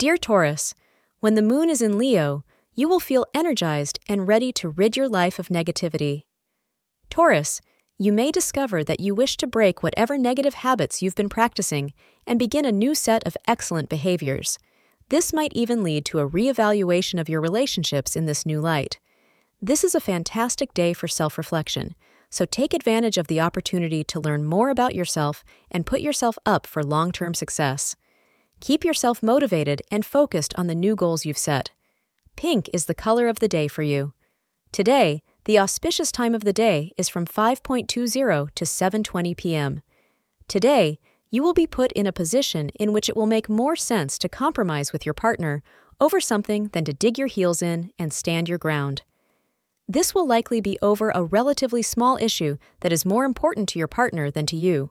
Dear Taurus, when the moon is in Leo, you will feel energized and ready to rid your life of negativity. Taurus, you may discover that you wish to break whatever negative habits you've been practicing and begin a new set of excellent behaviors. This might even lead to a reevaluation of your relationships in this new light. This is a fantastic day for self reflection, so take advantage of the opportunity to learn more about yourself and put yourself up for long term success. Keep yourself motivated and focused on the new goals you've set. Pink is the color of the day for you. Today, the auspicious time of the day is from 5.20 to 7:20 p.m. Today, you will be put in a position in which it will make more sense to compromise with your partner over something than to dig your heels in and stand your ground. This will likely be over a relatively small issue that is more important to your partner than to you.